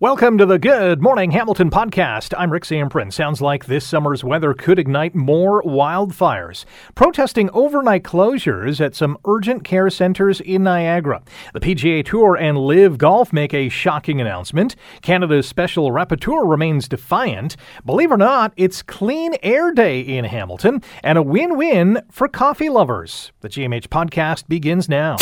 Welcome to the Good Morning Hamilton podcast. I'm Rick Zamperin. Sounds like this summer's weather could ignite more wildfires. Protesting overnight closures at some urgent care centers in Niagara. The PGA Tour and LIV Golf make a shocking announcement. Canada's special rapporteur remains defiant. Believe it or not, it's Clean Air Day in Hamilton and a win-win for coffee lovers. The GMH podcast begins now.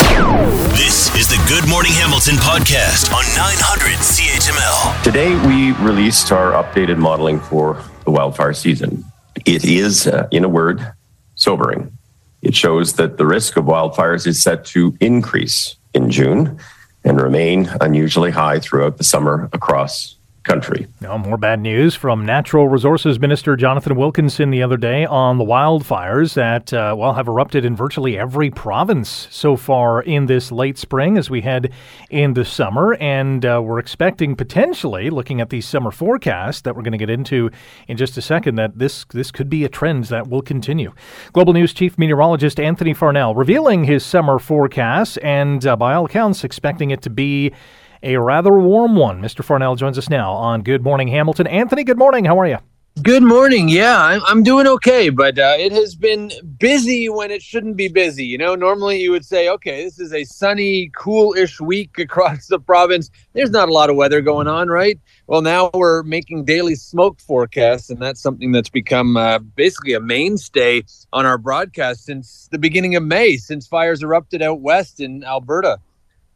This is the Good Morning Hamilton podcast on 900 CHML. Today, we released our updated modeling for the wildfire season. It is, uh, in a word, sobering. It shows that the risk of wildfires is set to increase in June and remain unusually high throughout the summer across country. Now, more bad news from Natural Resources Minister Jonathan Wilkinson the other day on the wildfires that, uh, well, have erupted in virtually every province so far in this late spring as we head into summer. And uh, we're expecting potentially, looking at the summer forecast that we're going to get into in just a second, that this, this could be a trend that will continue. Global News Chief Meteorologist Anthony Farnell revealing his summer forecast and, uh, by all accounts, expecting it to be a rather warm one. Mr. Farnell joins us now on Good Morning Hamilton. Anthony, good morning. How are you? Good morning. Yeah, I'm, doing okay, but uh, it has been busy when it shouldn't be busy. You know, normally you would say, okay, this is a sunny, cool-ish week across the province. There's not a lot of weather going on, right? Well, now we're making daily smoke forecasts, and that's something that's become uh, basically a mainstay on our broadcast since the beginning of May, since fires erupted out west in Alberta.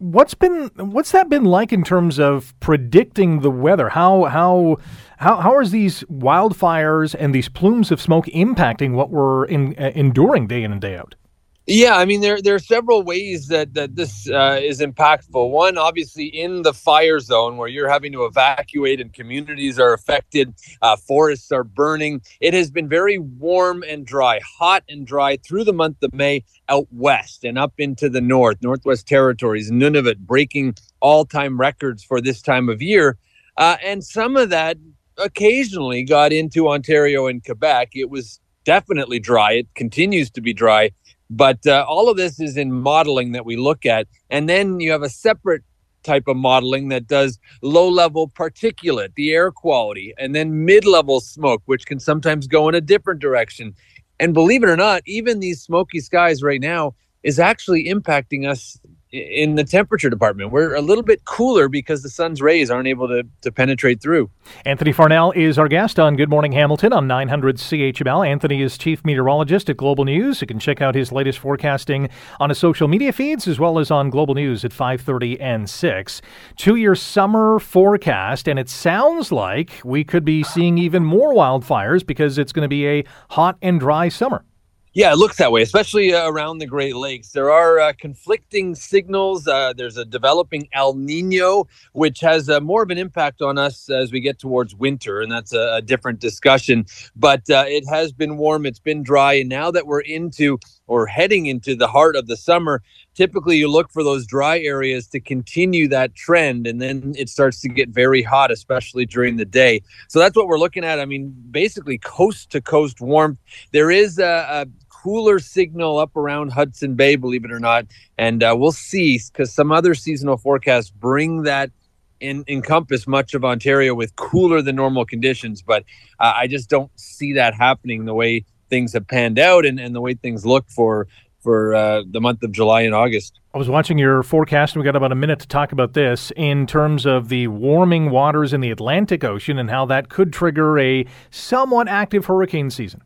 What's been what's that been like in terms of predicting the weather? How how how how are these wildfires and these plumes of smoke impacting what we're in, uh, enduring day in and day out? Yeah, I mean there there are several ways that that this uh, is impactful. One, obviously, in the fire zone where you're having to evacuate and communities are affected, uh, forests are burning. It has been very warm and dry, hot and dry through the month of May out west and up into the north, Northwest Territories, Nunavut breaking all-time records for this time of year, uh, and some of that occasionally got into Ontario and Quebec. It was definitely dry. It continues to be dry but uh, all of this is in modeling that we look at. And then you have a separate type of modeling that does low level particulate, the air quality, and then mid level smoke, which can sometimes go in a different direction. And believe it or not, even these smoky skies right now is actually impacting us in the temperature department. We're a little bit cooler because the sun's rays aren't able to, to penetrate through. Anthony Farnell is our guest on Good Morning Hamilton on 900 CHML. Anthony is chief meteorologist at Global News. You can check out his latest forecasting on his social media feeds as well as on Global News at 5:30 and 6. Two-year summer forecast and it sounds like we could be seeing even more wildfires because it's going to be a hot and dry summer. Yeah, it looks that way, especially uh, around the Great Lakes. There are uh, conflicting signals. Uh, there's a developing El Nino, which has uh, more of an impact on us as we get towards winter, and that's a, a different discussion. But uh, it has been warm, it's been dry, and now that we're into or heading into the heart of the summer, typically you look for those dry areas to continue that trend, and then it starts to get very hot, especially during the day. So that's what we're looking at. I mean, basically coast to coast warmth. There is a, a cooler signal up around Hudson Bay, believe it or not. And uh, we'll see because some other seasonal forecasts bring that in, encompass much of Ontario with cooler than normal conditions. But uh, I just don't see that happening the way things have panned out and, and the way things look for for uh, the month of July and August. I was watching your forecast, and we got about a minute to talk about this in terms of the warming waters in the Atlantic Ocean and how that could trigger a somewhat active hurricane season.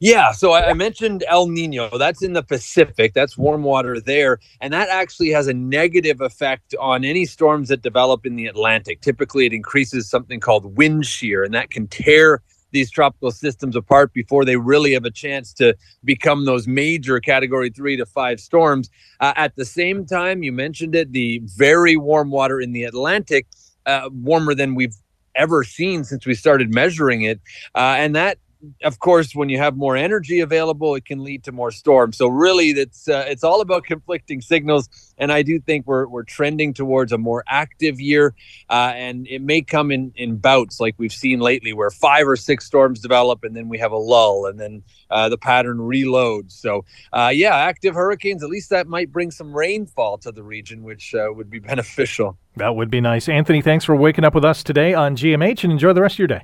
Yeah, so I, I mentioned El Nino. That's in the Pacific. That's warm water there, and that actually has a negative effect on any storms that develop in the Atlantic. Typically, it increases something called wind shear, and that can tear these tropical systems apart before they really have a chance to become those major category three to five storms. Uh, at the same time, you mentioned it, the very warm water in the Atlantic, uh, warmer than we've ever seen since we started measuring it. Uh, and that of course, when you have more energy available, it can lead to more storms. So really, it's uh, it's all about conflicting signals. And I do think we're we're trending towards a more active year, uh, and it may come in in bouts like we've seen lately, where five or six storms develop, and then we have a lull, and then uh, the pattern reloads. So uh, yeah, active hurricanes. At least that might bring some rainfall to the region, which uh, would be beneficial. That would be nice. Anthony, thanks for waking up with us today on GMH, and enjoy the rest of your day.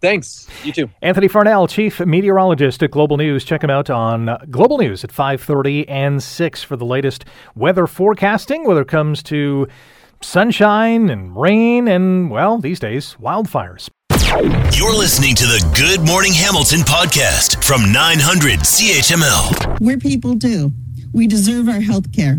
Thanks. You too. Anthony Farnell, Chief Meteorologist at Global News. Check him out on uh, Global News at 5.30 and 6 for the latest weather forecasting, whether it comes to sunshine and rain and, well, these days, wildfires. You're listening to the Good Morning Hamilton podcast from 900 CHML. We're people too. We deserve our health care.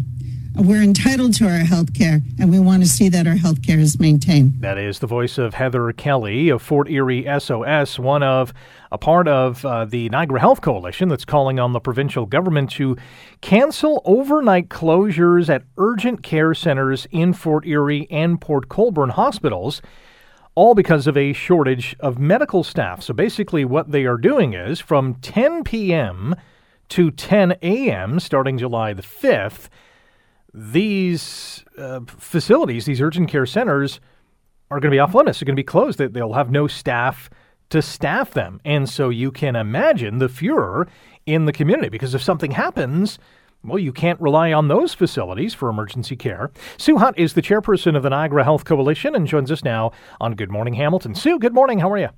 We're entitled to our health care, and we want to see that our health care is maintained. That is the voice of Heather Kelly of Fort Erie SOS, one of a part of uh, the Niagara Health Coalition that's calling on the provincial government to cancel overnight closures at urgent care centers in Fort Erie and Port Colborne hospitals all because of a shortage of medical staff. So basically, what they are doing is from 10 p.m. to 10 a.m., starting July the 5th, these uh, facilities, these urgent care centers, are going to be off limits. They're going to be closed. They'll have no staff to staff them. And so you can imagine the furor in the community because if something happens, well, you can't rely on those facilities for emergency care. Sue Hunt is the chairperson of the Niagara Health Coalition and joins us now on Good Morning Hamilton. Sue, good morning. How are you?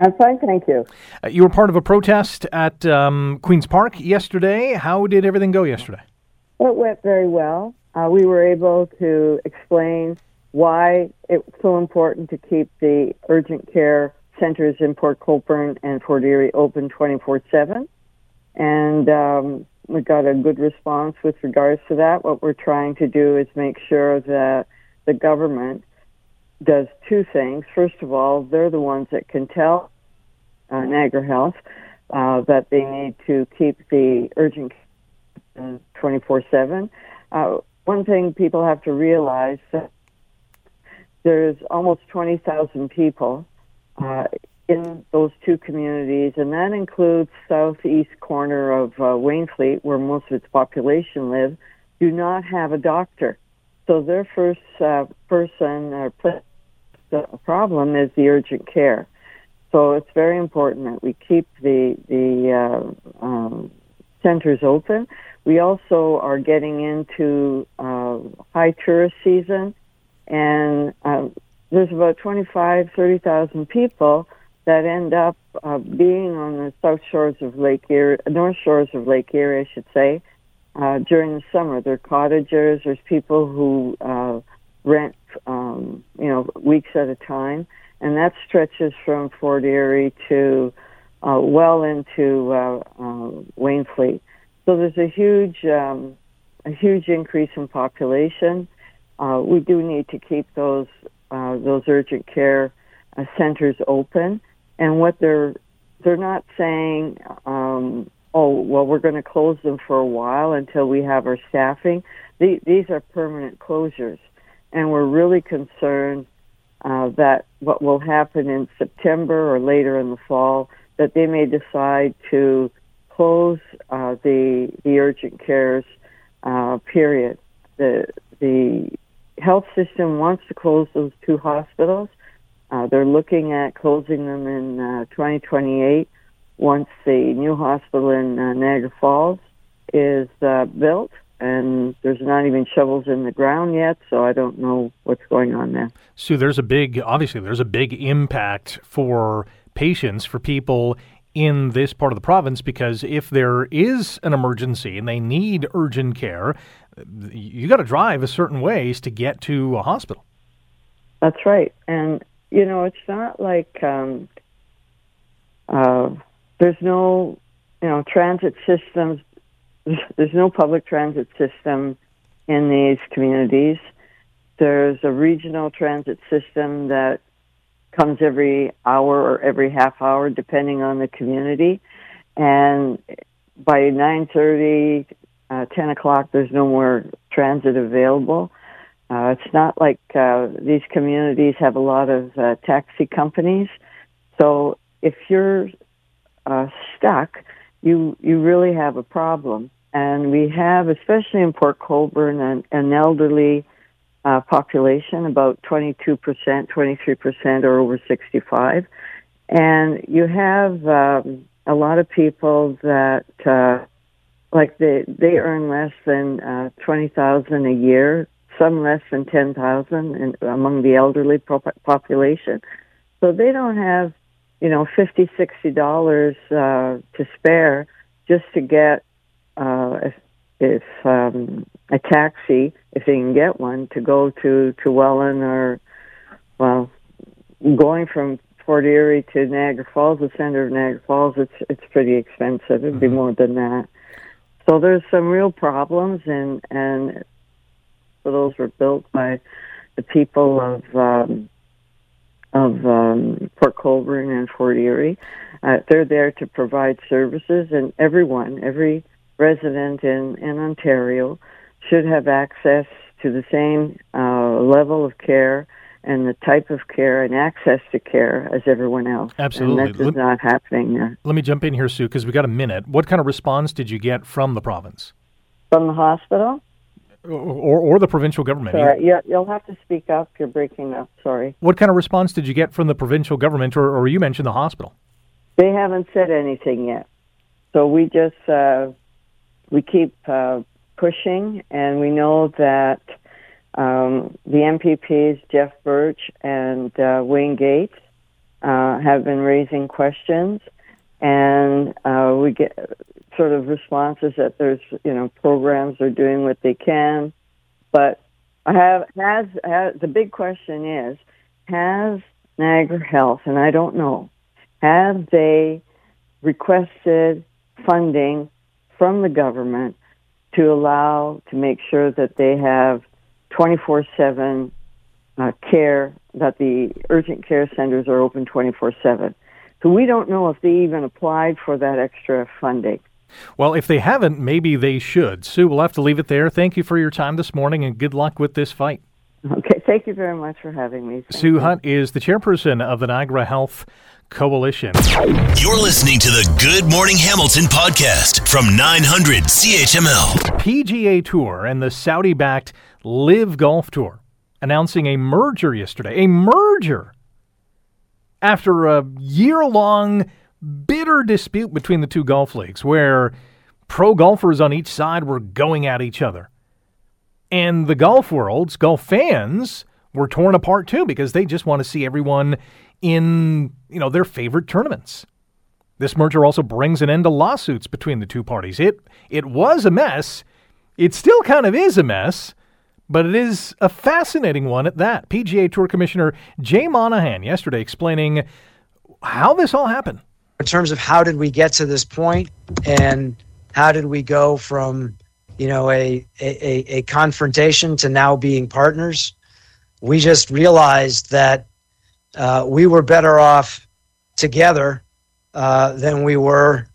I'm fine, thank you. Uh, you were part of a protest at um, Queen's Park yesterday. How did everything go yesterday? It went very well. Uh, we were able to explain why it's so important to keep the urgent care centers in Port Colborne and Fort Erie open 24 7. And um, we got a good response with regards to that. What we're trying to do is make sure that the government does two things. First of all, they're the ones that can tell uh, Niagara Health uh, that they need to keep the urgent 24 7. Uh, one thing people have to realize that there's almost 20,000 people uh, in those two communities, and that includes southeast corner of uh, Wainfleet, where most of its population live, do not have a doctor. So their first uh, person or problem is the urgent care. So it's very important that we keep the the uh, um, centers open. We also are getting into uh, high tourist season, and uh, there's about 25, 30,000 people that end up uh, being on the south shores of Lake Erie, north shores of Lake Erie, I should say, uh, during the summer. They're cottagers. There's people who uh, rent, um, you know, weeks at a time, and that stretches from Fort Erie to uh, well into uh, uh, Wainfleet. So there's a huge, um, a huge increase in population. Uh, we do need to keep those uh, those urgent care uh, centers open. And what they're they're not saying, um, oh well, we're going to close them for a while until we have our staffing. The, these are permanent closures, and we're really concerned uh, that what will happen in September or later in the fall that they may decide to close uh, the the urgent cares uh, period. The the health system wants to close those two hospitals. Uh, they're looking at closing them in uh, 2028 once the new hospital in uh, Niagara Falls is uh, built. And there's not even shovels in the ground yet, so I don't know what's going on there. So there's a big, obviously, there's a big impact for patients, for people in this part of the province because if there is an emergency and they need urgent care, you got to drive a certain ways to get to a hospital. That's right. And, you know, it's not like um, uh, there's no, you know, transit systems, there's no public transit system in these communities. There's a regional transit system that comes every hour or every half hour, depending on the community. And by 9.30, uh, 10 o'clock, there's no more transit available. Uh, it's not like uh, these communities have a lot of uh, taxi companies. So if you're uh, stuck, you you really have a problem. And we have, especially in Port Colborne, an, an elderly uh, population, about 22%, 23% are over 65. And you have um, a lot of people that, uh, like they, they earn less than uh, 20000 a year, some less than 10000 among the elderly population. So they don't have, you know, 50 $60 uh, to spare just to get uh, if, um, a taxi, if they can get one, to go to to Welland or well, going from Fort Erie to Niagara Falls, the center of Niagara Falls, it's it's pretty expensive. It'd be mm-hmm. more than that. So there's some real problems, and and those were built by the people of um, of um, Port Colborne and Fort Erie. Uh, they're there to provide services, and everyone, every resident in, in Ontario should have access to the same uh, level of care and the type of care and access to care as everyone else. Absolutely. And that is not happening there. Let me jump in here, Sue, because we got a minute. What kind of response did you get from the province? From the hospital? Or, or, or the provincial government? Sorry, you, you'll have to speak up. You're breaking up. Sorry. What kind of response did you get from the provincial government, or, or you mentioned the hospital? They haven't said anything yet. So we just uh, we keep uh, pushing, and we know that um, the MPPs, Jeff Burch and uh, Wayne Gates, uh, have been raising questions, and uh, we get sort of responses that there's you know programs are doing what they can, but I have has, has the big question is has Niagara Health, and I don't know, have they requested funding from the government to allow to make sure that they have 24 uh, 7 care, that the urgent care centers are open 24 7. So we don't know if they even applied for that extra funding. Well, if they haven't, maybe they should. Sue, we'll have to leave it there. Thank you for your time this morning and good luck with this fight. Okay, thank you very much for having me. Thank Sue you. Hunt is the chairperson of the Niagara Health Coalition. You're listening to the Good Morning Hamilton podcast from 900 CHML. PGA Tour and the Saudi backed LIV Golf Tour announcing a merger yesterday. A merger! After a year long bitter dispute between the two golf leagues where pro golfers on each side were going at each other. And the golf world's golf fans were torn apart too because they just want to see everyone in, you know, their favorite tournaments. This merger also brings an end to lawsuits between the two parties. It it was a mess. It still kind of is a mess, but it is a fascinating one at that. PGA Tour Commissioner Jay Monahan yesterday explaining how this all happened. In terms of how did we get to this point and how did we go from, you know, a a, a confrontation to now being partners, we just realized that uh, we were better off together uh, than we were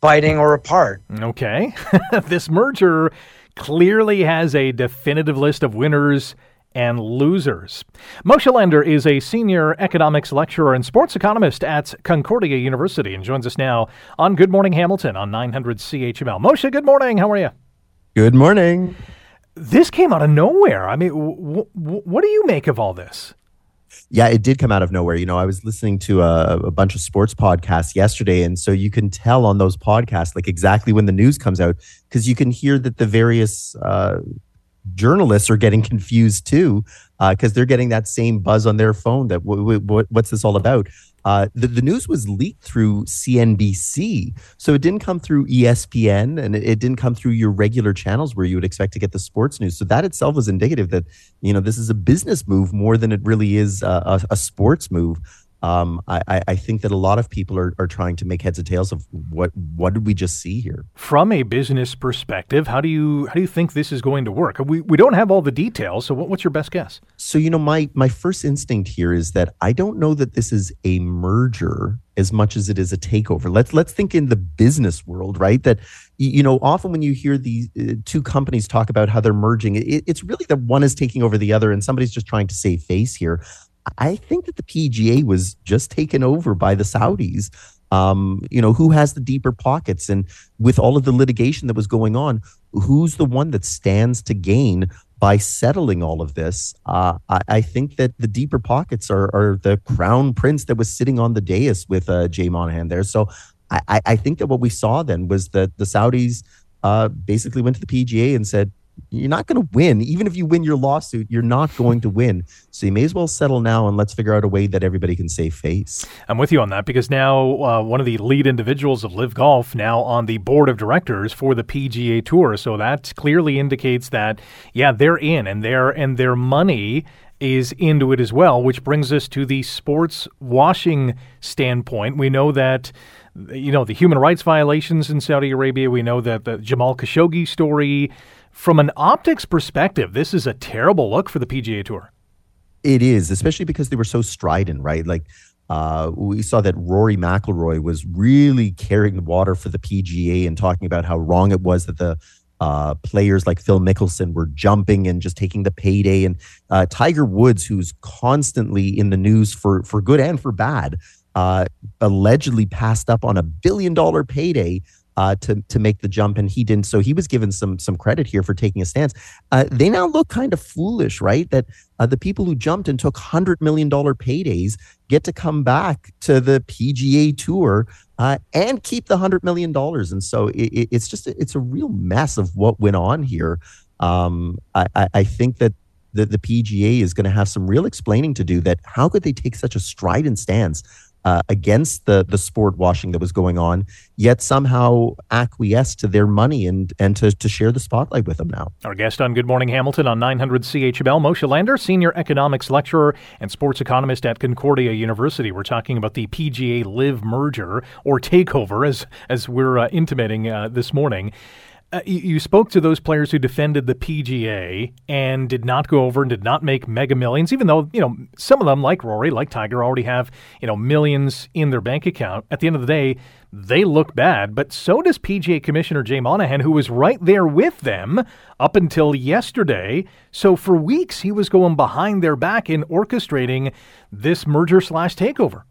fighting or apart. Okay. this merger clearly has a definitive list of winners and losers. Moshe Lander is a senior economics lecturer and sports economist at Concordia University and joins us now on Good Morning Hamilton on 900 CHML. Moshe, good morning. How are you? Good morning. This came out of nowhere. I mean, w- w- what do you make of all this? Yeah, it did come out of nowhere. You know, I was listening to a, a, bunch of sports podcasts yesterday, and so you can tell on those podcasts like exactly when the news comes out because you can hear that the various uh, journalists are getting confused too because uh, they're getting that same buzz on their phone that w- w- what's this all about uh, the, the news was leaked through CNBC. So it didn't come through ESPN and it, didn't come through your regular channels where you would expect to get the sports news. So that itself was indicative that, you know, this is a business move more than it really is a, a, a sports move um, I, I, think that a lot of people are, are trying to make heads or tails of what what did we just see here. From a business perspective, how do you how do you think this is going to work? We we don't have all the details, so what, what's your best guess? So you know, my my first instinct here is that I don't know that this is a merger as much as it is a takeover. Let's let's think in the business world, right? That you know, often when you hear these uh, two companies talk about how they're merging, it, it's really that one is taking over the other, and somebody's just trying to save face here. I think that the PGA was just taken over by the Saudis. Um, you know, who has the deeper pockets? And with all of the litigation that was going on, who's the one that stands to gain by settling all of this? Uh, I, I, think that the deeper pockets are, are, the crown prince that was sitting on the dais with uh, Jay Monahan there. So I, I, think that what we saw then was that the Saudis uh, basically went to the PGA and said, you're not going to win. Even if you win your lawsuit, you're not going to win. So you may as well settle now and let's figure out a way that everybody can save face. I'm with you on that because now uh, one of the lead individuals of LIV Golf now on the board of directors for the PGA Tour. So that clearly indicates that yeah, they're in and their and their money is into it as well, which brings us to the sports washing standpoint. We know that you know the human rights violations in Saudi Arabia. We know that the Jamal Khashoggi story from an optics perspective, this is a terrible look for the PGA Tour. It is, especially because they were so strident, right? Like uh, we saw that Rory McIlroy was really carrying the water for the PGA and talking about how wrong it was that the uh, players like Phil Mickelson were jumping and just taking the payday, and uh, Tiger Woods, who's constantly in the news for for good and for bad, uh, allegedly passed up on a billion dollar payday uh, to to make the jump, and he didn't. So he was given some some credit here for taking a stance. Uh, they now look kind of foolish, right? That uh, the people who jumped and took hundred million dollar paydays get to come back to the PGA Tour uh, and keep the hundred million dollars. And so it, it's just a, it's a real mess of what went on here. Um, I, I think that the, the PGA is going to have some real explaining to do. That how could they take such a strident stance uh, against the the sport washing that was going on, yet somehow acquiesce to their money and and to, to share the spotlight with them now. Our guest on Good Morning Hamilton on 900 CHML, Moshe Lander, senior economics lecturer and sports economist at Concordia University. We're talking about the PGA LIV merger or takeover, as as we're uh, intimating uh, this morning. Uh, you, you, spoke to those players who defended the PGA and did not go over and did not make mega millions, even though you know some of them, like Rory, like Tiger, already have you know millions in their bank account. At the end of the day, they look bad, but so does PGA Commissioner Jay Monahan, who was right there with them up until yesterday. So for weeks, he was going behind their back in orchestrating this merger slash takeover.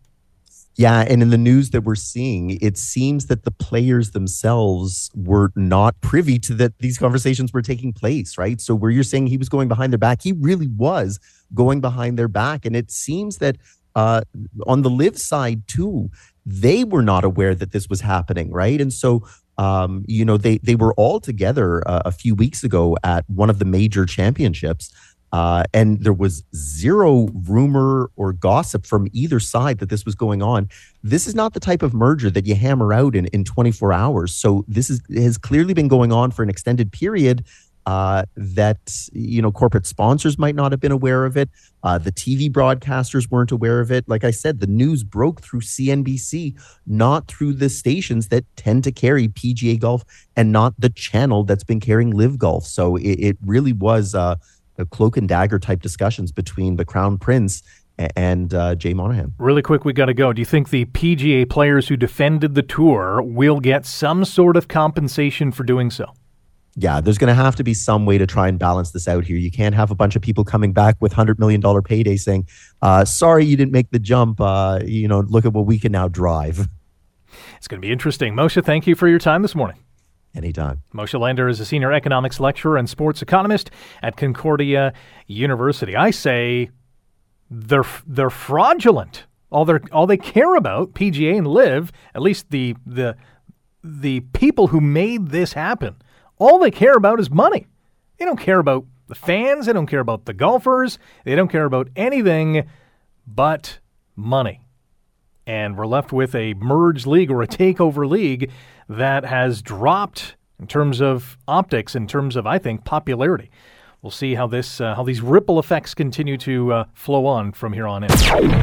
Yeah, and in the news that we're seeing, it seems that the players themselves were not privy to that these conversations were taking place, right? So where you're saying he was going behind their back, he really was going behind their back, and it seems that uh, on the LIV side too, they were not aware that this was happening, right? And so um, you know they they were all together uh, a few weeks ago at one of the major championships uh, and there was zero rumor or gossip from either side that this was going on. This is not the type of merger that you hammer out in, in 24 hours. So this is has clearly been going on for an extended period. Uh, that you know corporate sponsors might not have been aware of it. Uh, the TV broadcasters weren't aware of it. Like I said, the news broke through CNBC, not through the stations that tend to carry PGA Golf, and not the channel that's been carrying LIV Golf. So it, it really was. Uh, cloak and dagger type discussions between the crown prince and uh, Jay Monahan. Really quick, we got to go. Do you think the PGA players who defended the tour will get some sort of compensation for doing so? Yeah, there's going to have to be some way to try and balance this out here. You can't have a bunch of people coming back with hundred million dollar payday saying, uh, "Sorry, you didn't make the jump. Uh, you know, look at what we can now drive." It's going to be interesting. Moshe, thank you for your time this morning. Anytime. Moshe Lander is a senior economics lecturer and sports economist at Concordia University. I say they're they're fraudulent. All they all they care about PGA and LIV, at least the the the people who made this happen, all they care about is money. They don't care about the fans. They don't care about the golfers. They don't care about anything but money. And we're left with a merged league or a takeover league that has dropped in terms of optics, in terms of, I think, popularity. We'll see how this, uh, how these ripple effects continue to uh, flow on from here on in.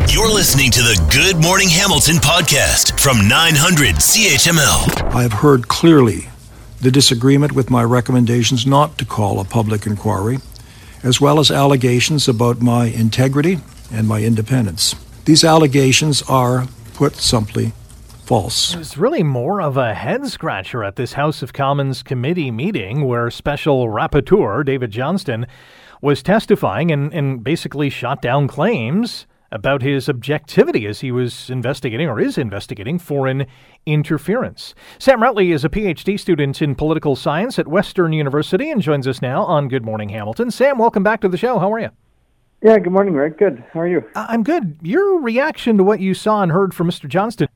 You're listening to the Good Morning Hamilton podcast from 900 CHML. I have heard clearly the disagreement with my recommendations not to call a public inquiry, as well as allegations about my integrity and my independence. These allegations are, put simply, false. It was really more of a head scratcher at this House of Commons committee meeting where Special Rapporteur David Johnston was testifying and, and basically shot down claims about his objectivity as he was investigating or is investigating foreign interference. Sam Rutley is a PhD student in political science at Western University and joins us now on Good Morning Hamilton. Sam, welcome back to the show. How are you? Yeah, good morning, Rick. Good. How are you? I'm good. Your reaction to what you saw and heard from Mr. Johnston?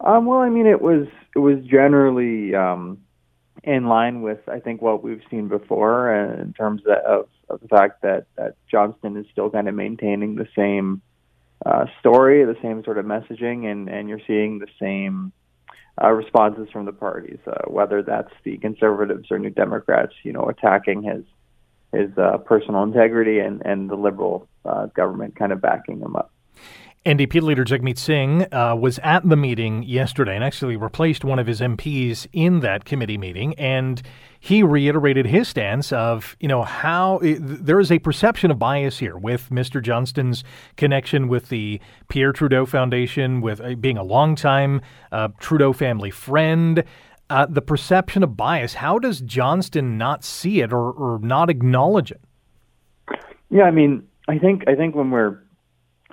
Um, well, I mean, it was it was generally um, in line with I think what we've seen before uh, in terms of, of the fact that that Johnston is still kind of maintaining the same uh, story, the same sort of messaging, and and you're seeing the same uh, responses from the parties, uh, whether that's the Conservatives or New Democrats, you know, attacking his his uh, personal integrity and and the Liberal uh, government kind of backing him up. NDP leader Jagmeet Singh uh, was at the meeting yesterday and actually replaced one of his MPs in that committee meeting. And he reiterated his stance of, you know, how it, there is a perception of bias here with Mr. Johnston's connection with the Pierre Trudeau Foundation, with uh, being a longtime uh, Trudeau family friend. Uh, the perception of bias, how does Johnston not see it or, or not acknowledge it? Yeah, I mean, I think I think when we're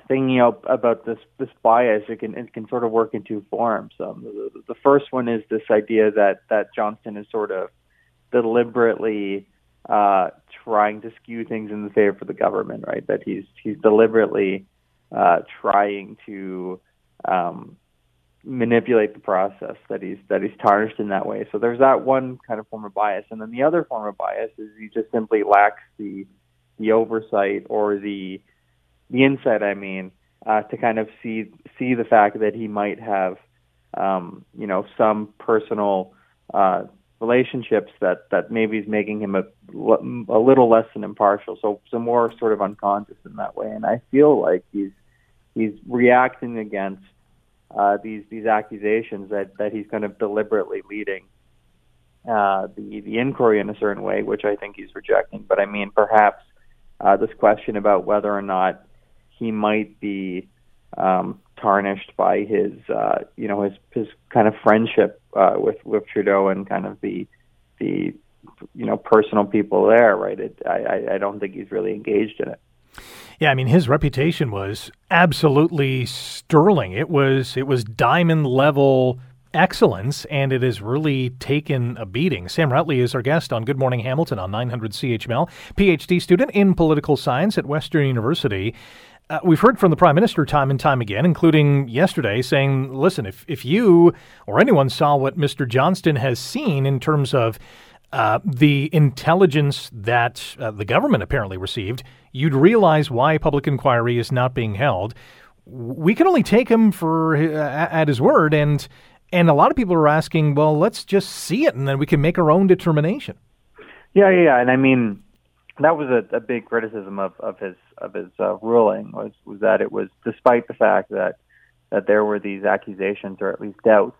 thinking about this this bias, it can it can sort of work in two forms. Um, the, the first one is this idea that that Johnston is sort of deliberately uh, trying to skew things in the favor of the government, right? That he's he's deliberately uh, trying to um, manipulate the process. That he's that he's tarnished in that way. So there's that one kind of form of bias, and then the other form of bias is he just simply lacks the the oversight or the the insight, I mean, uh, to kind of see see the fact that he might have, um, you know, some personal uh, relationships that that maybe is making him a, a little less than impartial. So so more sort of unconscious in that way. And I feel like he's he's reacting against uh, these these accusations that that he's kind of deliberately leading uh, the the inquiry in a certain way, which I think he's rejecting. But I mean, perhaps uh, this question about whether or not he might be um, tarnished by his, uh, you know, his his kind of friendship uh, with with Trudeau and kind of the the you know personal people there, right? It, I I don't think he's really engaged in it. Yeah, I mean his reputation was absolutely sterling. It was it was diamond level excellence, and it has really taken a beating. Sam Rutley is our guest on Good Morning Hamilton on 900 CHML, PhD student in political science at Western University. Uh, we've heard from the prime minister time and time again, including yesterday, saying, "Listen, if if you or anyone saw what Mr. Johnston has seen in terms of uh, the intelligence that uh, the government apparently received, you'd realize why public inquiry is not being held. We can only take him for uh, at his word, and and a lot of people are asking, well, let's just see it, and then we can make our own determination." Yeah, yeah, and I mean that was a, a big criticism of, of his of his uh, ruling was was that it was despite the fact that that there were these accusations or at least doubts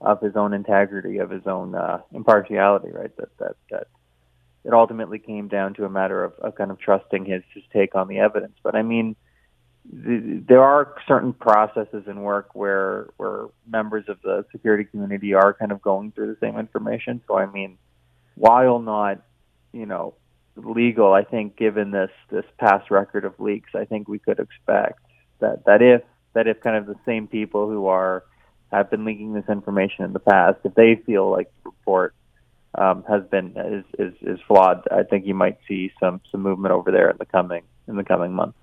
of his own integrity of his own uh, impartiality right? That that that it ultimately came down to a matter of, of kind of trusting his his take on the evidence. But i mean the, there are certain processes in work where where members of the security community are kind of going through the same information so i mean while not you know legal, I think given this this past record of leaks, I think we could expect that that if that if kind of the same people who are have been leaking this information in the past, if they feel like the report um, has been is, is is flawed, I think you might see some some movement over there in the coming in the coming months.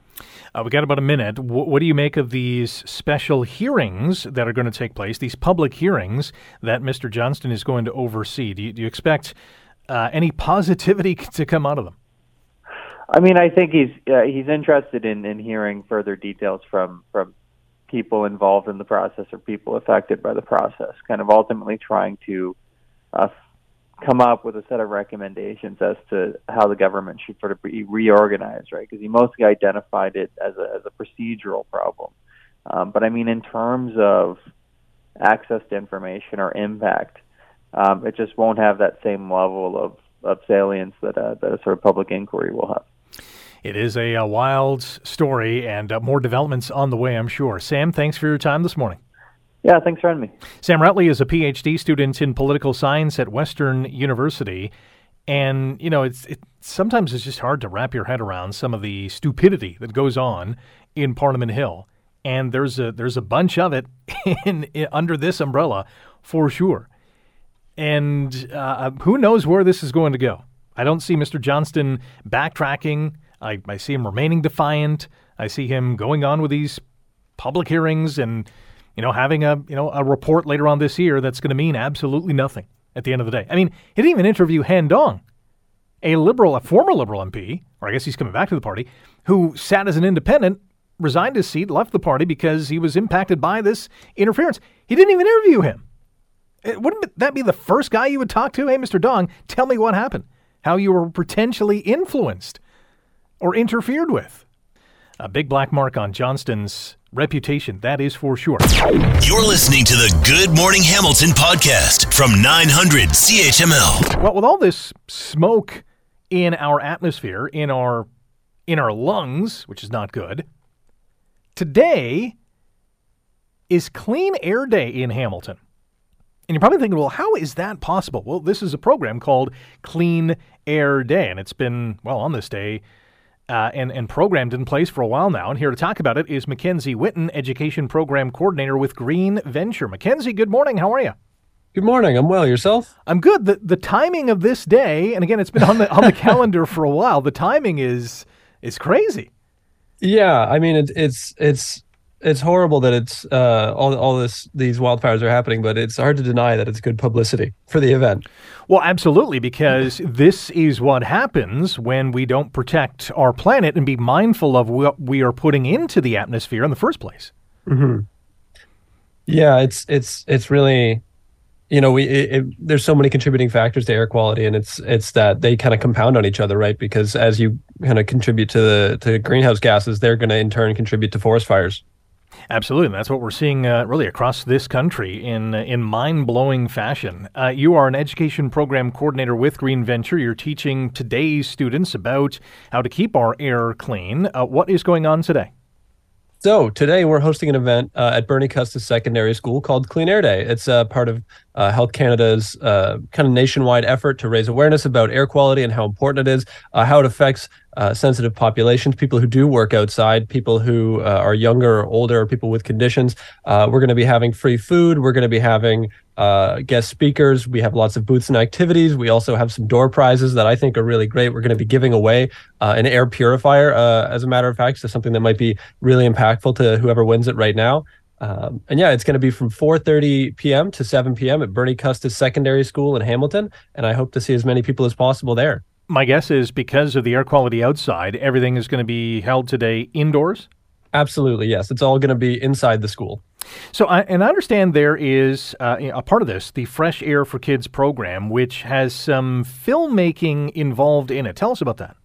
Uh, we got about a minute. W- what do you make of these special hearings that are going to take place? These public hearings that Mr. Johnston is going to oversee. Do you, do you expect uh, any positivity to come out of them? I mean, I think he's uh, he's interested in, in hearing further details from from people involved in the process or people affected by the process, kind of ultimately trying to uh, come up with a set of recommendations as to how the government should sort of be reorganized, right? Because he mostly identified it as a as a procedural problem, um, but I mean, in terms of access to information or impact, um, it just won't have that same level of, of salience that, uh, that a sort of public inquiry will have. It is a, a wild story and uh, more developments on the way, I'm sure. Sam, thanks for your time this morning. Yeah, thanks for having me. Sam Rutley is a PhD student in political science at Western University. And, you know, it's it, sometimes it's just hard to wrap your head around some of the stupidity that goes on in Parliament Hill, and there's a there's a bunch of it in, in under this umbrella for sure. And uh, who knows where this is going to go? I don't see Mr. Johnston backtracking. I, I see him remaining defiant. I see him going on with these public hearings and you know having a you know a report later on this year that's going to mean absolutely nothing at the end of the day. I mean, he didn't even interview Han Dong, a liberal, a former liberal MP, or I guess he's coming back to the party, who sat as an independent, resigned his seat, left the party because he was impacted by this interference. He didn't even interview him. Eh, it, wouldn't that be the first guy you would talk to? Hey, Mr. Dong, tell me what happened. How you were potentially influenced or interfered with. A big black mark on Johnston's reputation, that is for sure. You're listening to the Good Morning Hamilton podcast from 900 CHML. Well, with all this smoke in our atmosphere, in our in our lungs, which is not good, today is Clean Air Day in Hamilton. And you're probably thinking, well, how is that possible? Well, this is a program called Clean Air Day, and it's been, well, on this day uh, and, and programmed in place for a while now. And here to talk about it is Mackenzie Witten, Education Program Coordinator with Green Venture. Mackenzie, good morning. How are you? Good morning. I'm well. Yourself? I'm good. The the timing of this day, and again, it's been on the on the calendar for a while. The timing is is crazy. Yeah, I mean it, it's it's it's horrible that it's uh, all all this these wildfires are happening, but it's hard to deny that it's good publicity for the event. Well, absolutely, because this is what happens when we don't protect our planet and be mindful of what we are putting into the atmosphere in the first place. Mm-hmm. Yeah, it's it's it's really you know, we it, it, there's so many contributing factors to air quality, and it's it's that they kind of compound on each other, right? Because as you kind of contribute to the to greenhouse gases, they're going to in turn contribute to forest fires. Absolutely, and that's what we're seeing uh, really across this country in in mind blowing fashion. Uh, you are an education program coordinator with Green Venture. You're teaching today's students about how to keep our air clean. Uh, what is going on today? So today we're hosting an event uh, at Bernie Custis Secondary School called Clean Air Day. It's uh, part of uh, Health Canada's uh, kind of nationwide effort to raise awareness about air quality and how important it is, uh, how it affects uh, sensitive populations, people who do work outside, people who uh, are younger or older, people with conditions. Uh, we're going to be having free food. We're going to be having uh, guest speakers. We have lots of booths and activities. We also have some door prizes that I think are really great. We're going to be giving away an air purifier, as a matter of fact, so something that might be really impactful to whoever wins it right now. Um, and yeah, it's going to be from 4:30 p.m. to 7 p.m. at Bernie Custis Secondary School in Hamilton, and I hope to see as many people as possible there. My guess is because of the air quality outside, everything is going to be held today indoors. Absolutely, yes. It's all going to be inside the school. So, I, and I understand there is uh, a part of this, the Fresh Air for Kids program, which has some filmmaking involved in it. Tell us about that.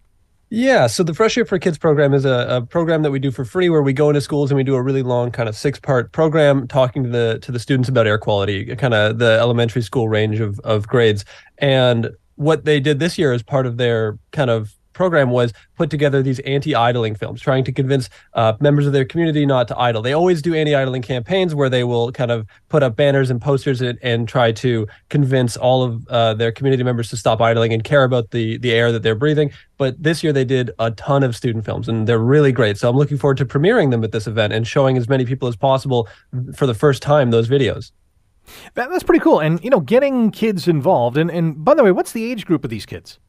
Yeah, so the Fresh Air for Kids program is a, a, program that we do for free, where we go into schools and we do a really long kind of six part program talking to the to the students about air quality, kind of the elementary school range of of grades. And what they did this year as part of their kind of program was put together these anti-idling films, trying to convince uh, members of their community not to idle. They always do anti-idling campaigns where they will kind of put up banners and posters and, and try to convince all of uh, their community members to stop idling and care about the the air that they're breathing. But this year they did a ton of student films, and they're really great. So I'm looking forward to premiering them at this event and showing as many people as possible for the first time those videos. That, that's pretty cool. And, you know, getting kids involved. And, and by the way, what's the age group of these kids?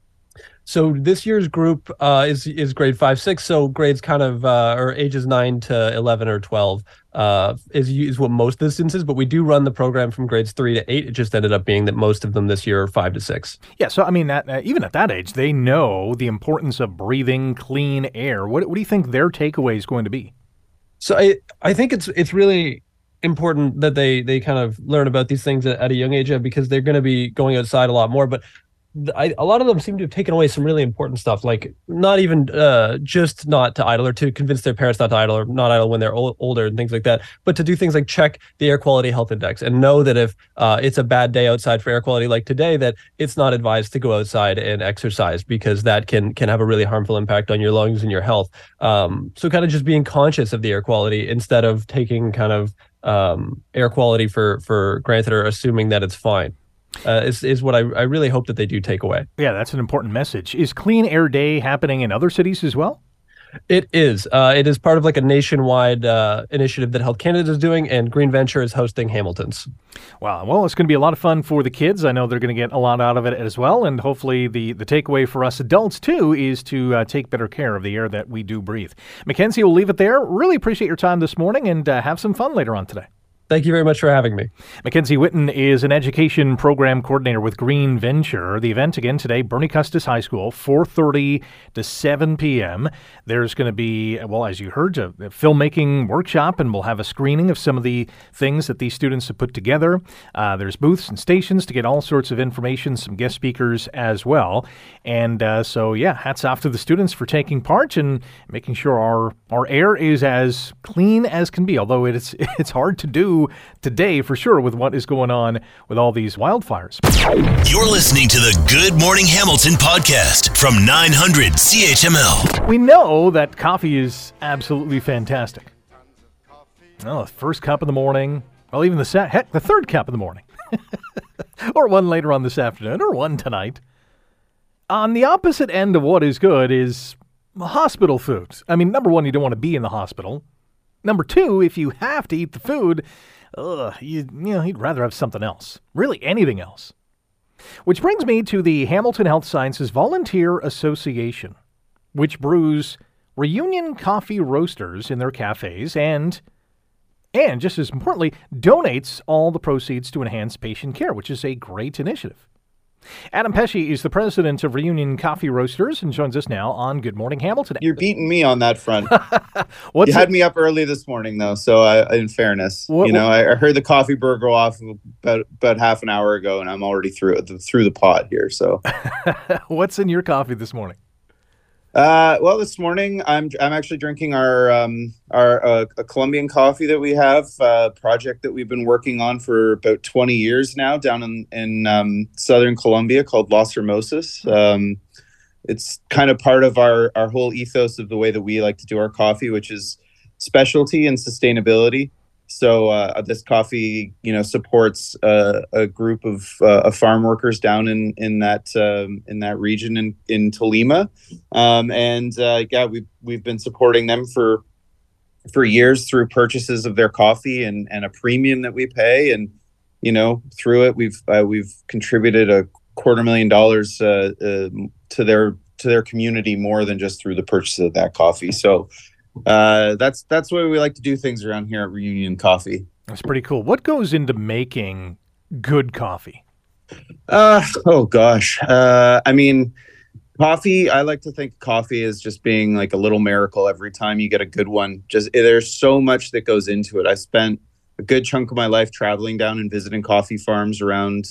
So this year's group uh, is is grade five, six. So grades kind of uh, or ages nine to eleven or twelve uh, is is what most of the students is. But we do run the program from grades three to eight. It just ended up being that most of them this year are five to six. Yeah. So I mean, that, uh, even at that age, they know the importance of breathing clean air. What what do you think their takeaway is going to be? So I I think it's it's really important that they they kind of learn about these things at, at a young age because they're going to be going outside a lot more. But I, a lot of them seem to have taken away some really important stuff, like not even uh, just not to idle or to convince their parents not to idle or not idle when they're old, older and things like that, but to do things like check the air quality health index and know that if uh, it's a bad day outside for air quality like today, that it's not advised to go outside and exercise because that can can have a really harmful impact on your lungs and your health. Um, so kind of just being conscious of the air quality instead of taking kind of um, air quality for for granted or assuming that it's fine uh, is is what I, I really hope that they do take away. Yeah, that's an important message. Is Clean Air Day happening in other cities as well? It is. Uh, it is part of like a nationwide uh, initiative that Health Canada is doing, and Green Venture is hosting Hamilton's. Wow. Well, it's going to be a lot of fun for the kids. I know they're going to get a lot out of it as well. And hopefully, the, the takeaway for us adults, too, is to uh, take better care of the air that we do breathe. Mackenzie, we'll leave it there. Really appreciate your time this morning and uh, have some fun later on today. Thank you very much for having me. Mackenzie Witten is an education program coordinator with Green Venture. The event again today, Bernie Custis High School, 4:30 to 7 p.m. There's going to be, well, as you heard, a, filmmaking workshop, and we'll have a screening of some of the things that these students have put together. Uh, there's booths and stations to get all sorts of information, some guest speakers as well. And uh, so, yeah, hats off to the students for taking part and making sure our our air is as clean as can be. Although it's it's hard to do today for sure with what is going on with all these wildfires. You're listening to the Good Morning Hamilton podcast from 900 CHML. We know that coffee is absolutely fantastic. Well, the first cup in the morning, well, even the sa- heck, the third cup in the morning, or one later on this afternoon, or one tonight. On the opposite end of what is good is hospital foods. I mean, number one, you don't want to be in the hospital. Number two, if you have to eat the food, ugh, you, you know, you'd rather have something else. Really, anything else. Which brings me to the Hamilton Health Sciences Volunteer Association, which brews reunion coffee roasters in their cafes and and just as importantly donates all the proceeds to enhance patient care, which is a great initiative. Adam Pesce is the president of Reunion Coffee Roasters and joins us now on Good Morning Hamilton. You're beating me on that front. you had it? me up early this morning, though. So, I, in fairness, what, you know, I, I, heard the coffee burger go off about about half an hour ago, and I'm already through through the pot here. So, what's in your coffee this morning? Uh, well, this morning I'm I'm actually drinking our um, our uh, a Colombian coffee that we have uh, project that we've been working on for about 20 years now down in in um, southern Colombia called Los Hermosos. Um, it's kind of part of our our whole ethos of the way that we like to do our coffee, which is specialty and sustainability. So uh, this coffee, you know, supports uh, a group of, uh, of, farm workers down in in that um, in that region in in Tolima, um, and uh, yeah, we've we've been supporting them for for years through purchases of their coffee and and a premium that we pay, and you know, through it we've uh, we've contributed a quarter million dollars uh, to their to their community more than just through the purchase of that coffee. So uh, that's that's the way we like to do things around here at Reunion Coffee. That's pretty cool. What goes into making good coffee? Uh, oh gosh. Uh, I mean, coffee. I like to think coffee is just being like a little miracle every time you get a good one. Just there's so much that goes into it. I spent a good chunk of my life traveling down and visiting coffee farms around,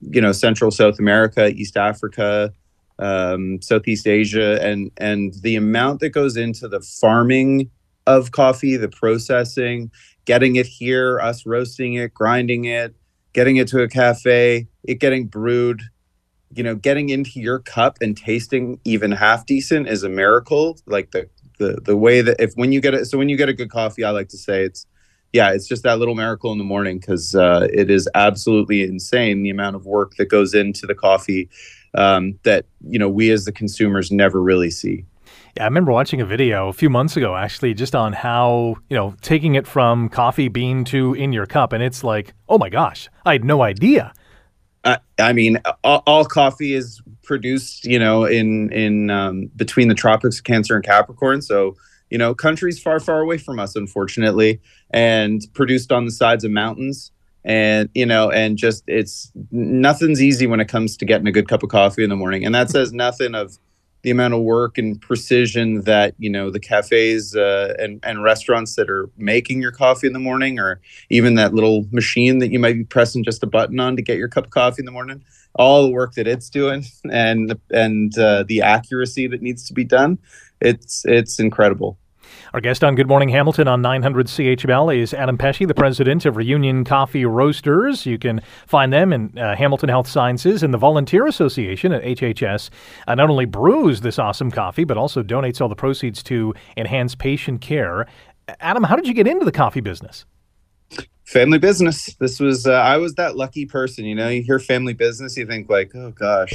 you know, Central South America, East Africa, um, Southeast Asia, and and the amount that goes into the farming of coffee, the processing, getting it here, us roasting it, grinding it, getting it to a cafe, it getting brewed, you know, getting into your cup and tasting even half decent is a miracle. Like the the the way that if when you get it, so when you get a good coffee, I like to say it's yeah, it's just that little miracle in the morning because uh, it is absolutely insane the amount of work that goes into the coffee um, that you know we as the consumers never really see. Yeah, I remember watching a video a few months ago, actually, just on how you know taking it from coffee bean to in your cup, and it's like, oh my gosh, I had no idea. Uh, I mean, all, all, coffee is produced, you know, in in um, between the tropics of Cancer and Capricorn, so you know, countries far, far away from us, unfortunately, and produced on the sides of mountains. And you know and just it's nothing's easy when it comes to getting a good cup of coffee in the morning. And that says nothing of the amount of work and precision that you know the cafes uh, and and restaurants that are making your coffee in the morning or even that little machine that you might be pressing just a button on to get your cup of coffee in the morning all the work that it's doing and and uh, the accuracy that needs to be done it's it's incredible our guest on Good Morning Hamilton on 900 CHML is Adam Pesce, the president of Reunion Coffee Roasters. You can find them in uh, Hamilton Health Sciences and the Volunteer Association at HHS. Uh, not only brews this awesome coffee, but also donates all the proceeds to enhance patient care. Adam, how did you get into the coffee business? Family business. This was, uh, I was that lucky person, you know, you hear family business, you think like, oh gosh,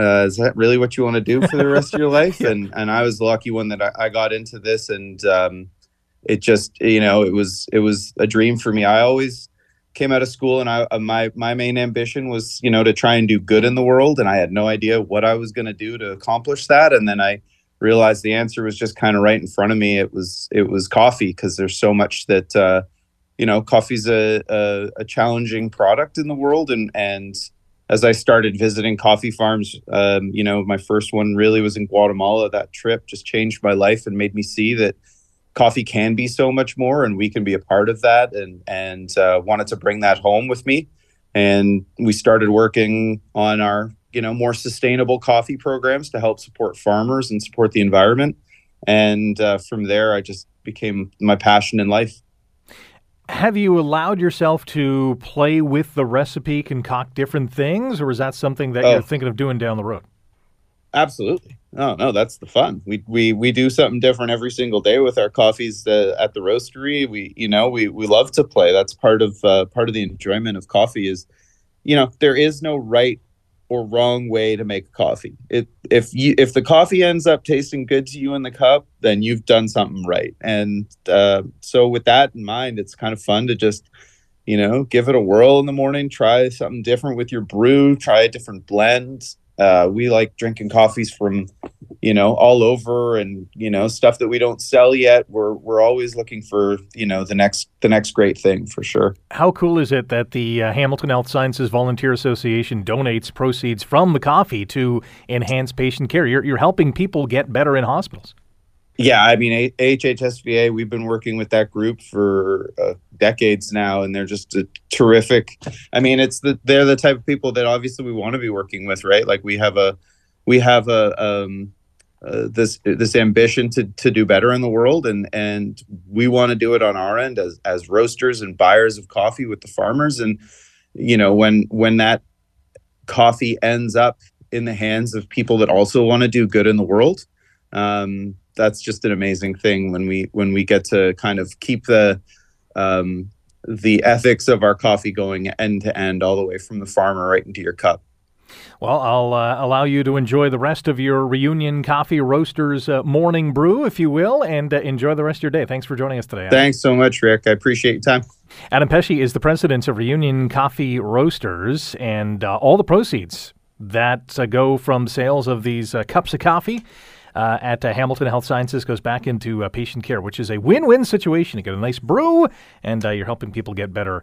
uh, is that really what you want to do for the rest of your life? And and I was the lucky one that I, I got into this, and um, it just you know it was it was a dream for me. I always came out of school, and I uh, my my main ambition was you know to try and do good in the world, and I had no idea what I was going to do to accomplish that. And then I realized the answer was just kind of right in front of me. It was it was coffee because there's so much that uh, you know coffee's a, a a challenging product in the world, and and as I started visiting coffee farms, um, you know, my first one really was in Guatemala. That trip just changed my life and made me see that coffee can be so much more, and we can be a part of that. And and uh, wanted to bring that home with me. And we started working on our, you know, more sustainable coffee programs to help support farmers and support the environment. And uh, from there, I just became my passion in life. Have you allowed yourself to play with the recipe, concoct different things, or is that something that Oh. you're thinking of doing down the road? Absolutely. Oh no, that's the fun. We we we do something different every single day with our coffees uh, at the roastery. We you know we we love to play. That's part of uh, part of the enjoyment of coffee. Is you know there is no right or wrong way to make coffee. It if you if the coffee ends up tasting good to you in the cup, then you've done something right. And uh, so with that in mind, it's kind of fun to just you know give it a whirl in the morning. Try something different with your brew. Try a different blend. Uh, we like drinking coffees from you know all over and you know stuff that we don't sell yet we're we're always looking for you know the next the next great thing for sure How cool is it that the uh, Hamilton Health Sciences Volunteer Association donates proceeds from the coffee to enhance patient care? You're, you're helping people get better in hospitals. Yeah i mean A- ahsva we've been working with that group for uh, decades now and they're just a terrific i mean it's the they're the type of people that obviously we want to be working with right? Like we have a we have a um uh, this this ambition to to do better in the world and and we want to do it on our end as as roasters and buyers of coffee with the farmers and you know when when that coffee ends up in the hands of people that also want to do good in the world um that's just an amazing thing when we when we get to kind of keep the um the ethics of our coffee going end to end all the way from the farmer right into your cup Well, I'll uh, allow you to enjoy the rest of your Reunion Coffee Roasters uh, morning brew, if you will, and uh, enjoy the rest of your day. Thanks for joining us today. Adam. thanks so much rick i appreciate your time Adam Pesce is the president of Reunion Coffee Roasters, and uh, all the proceeds that uh, go from sales of these uh, cups of coffee uh, at uh, Hamilton Health Sciences goes back into uh, patient care, which is a win-win situation. You get a nice brew, and uh, you're helping people get better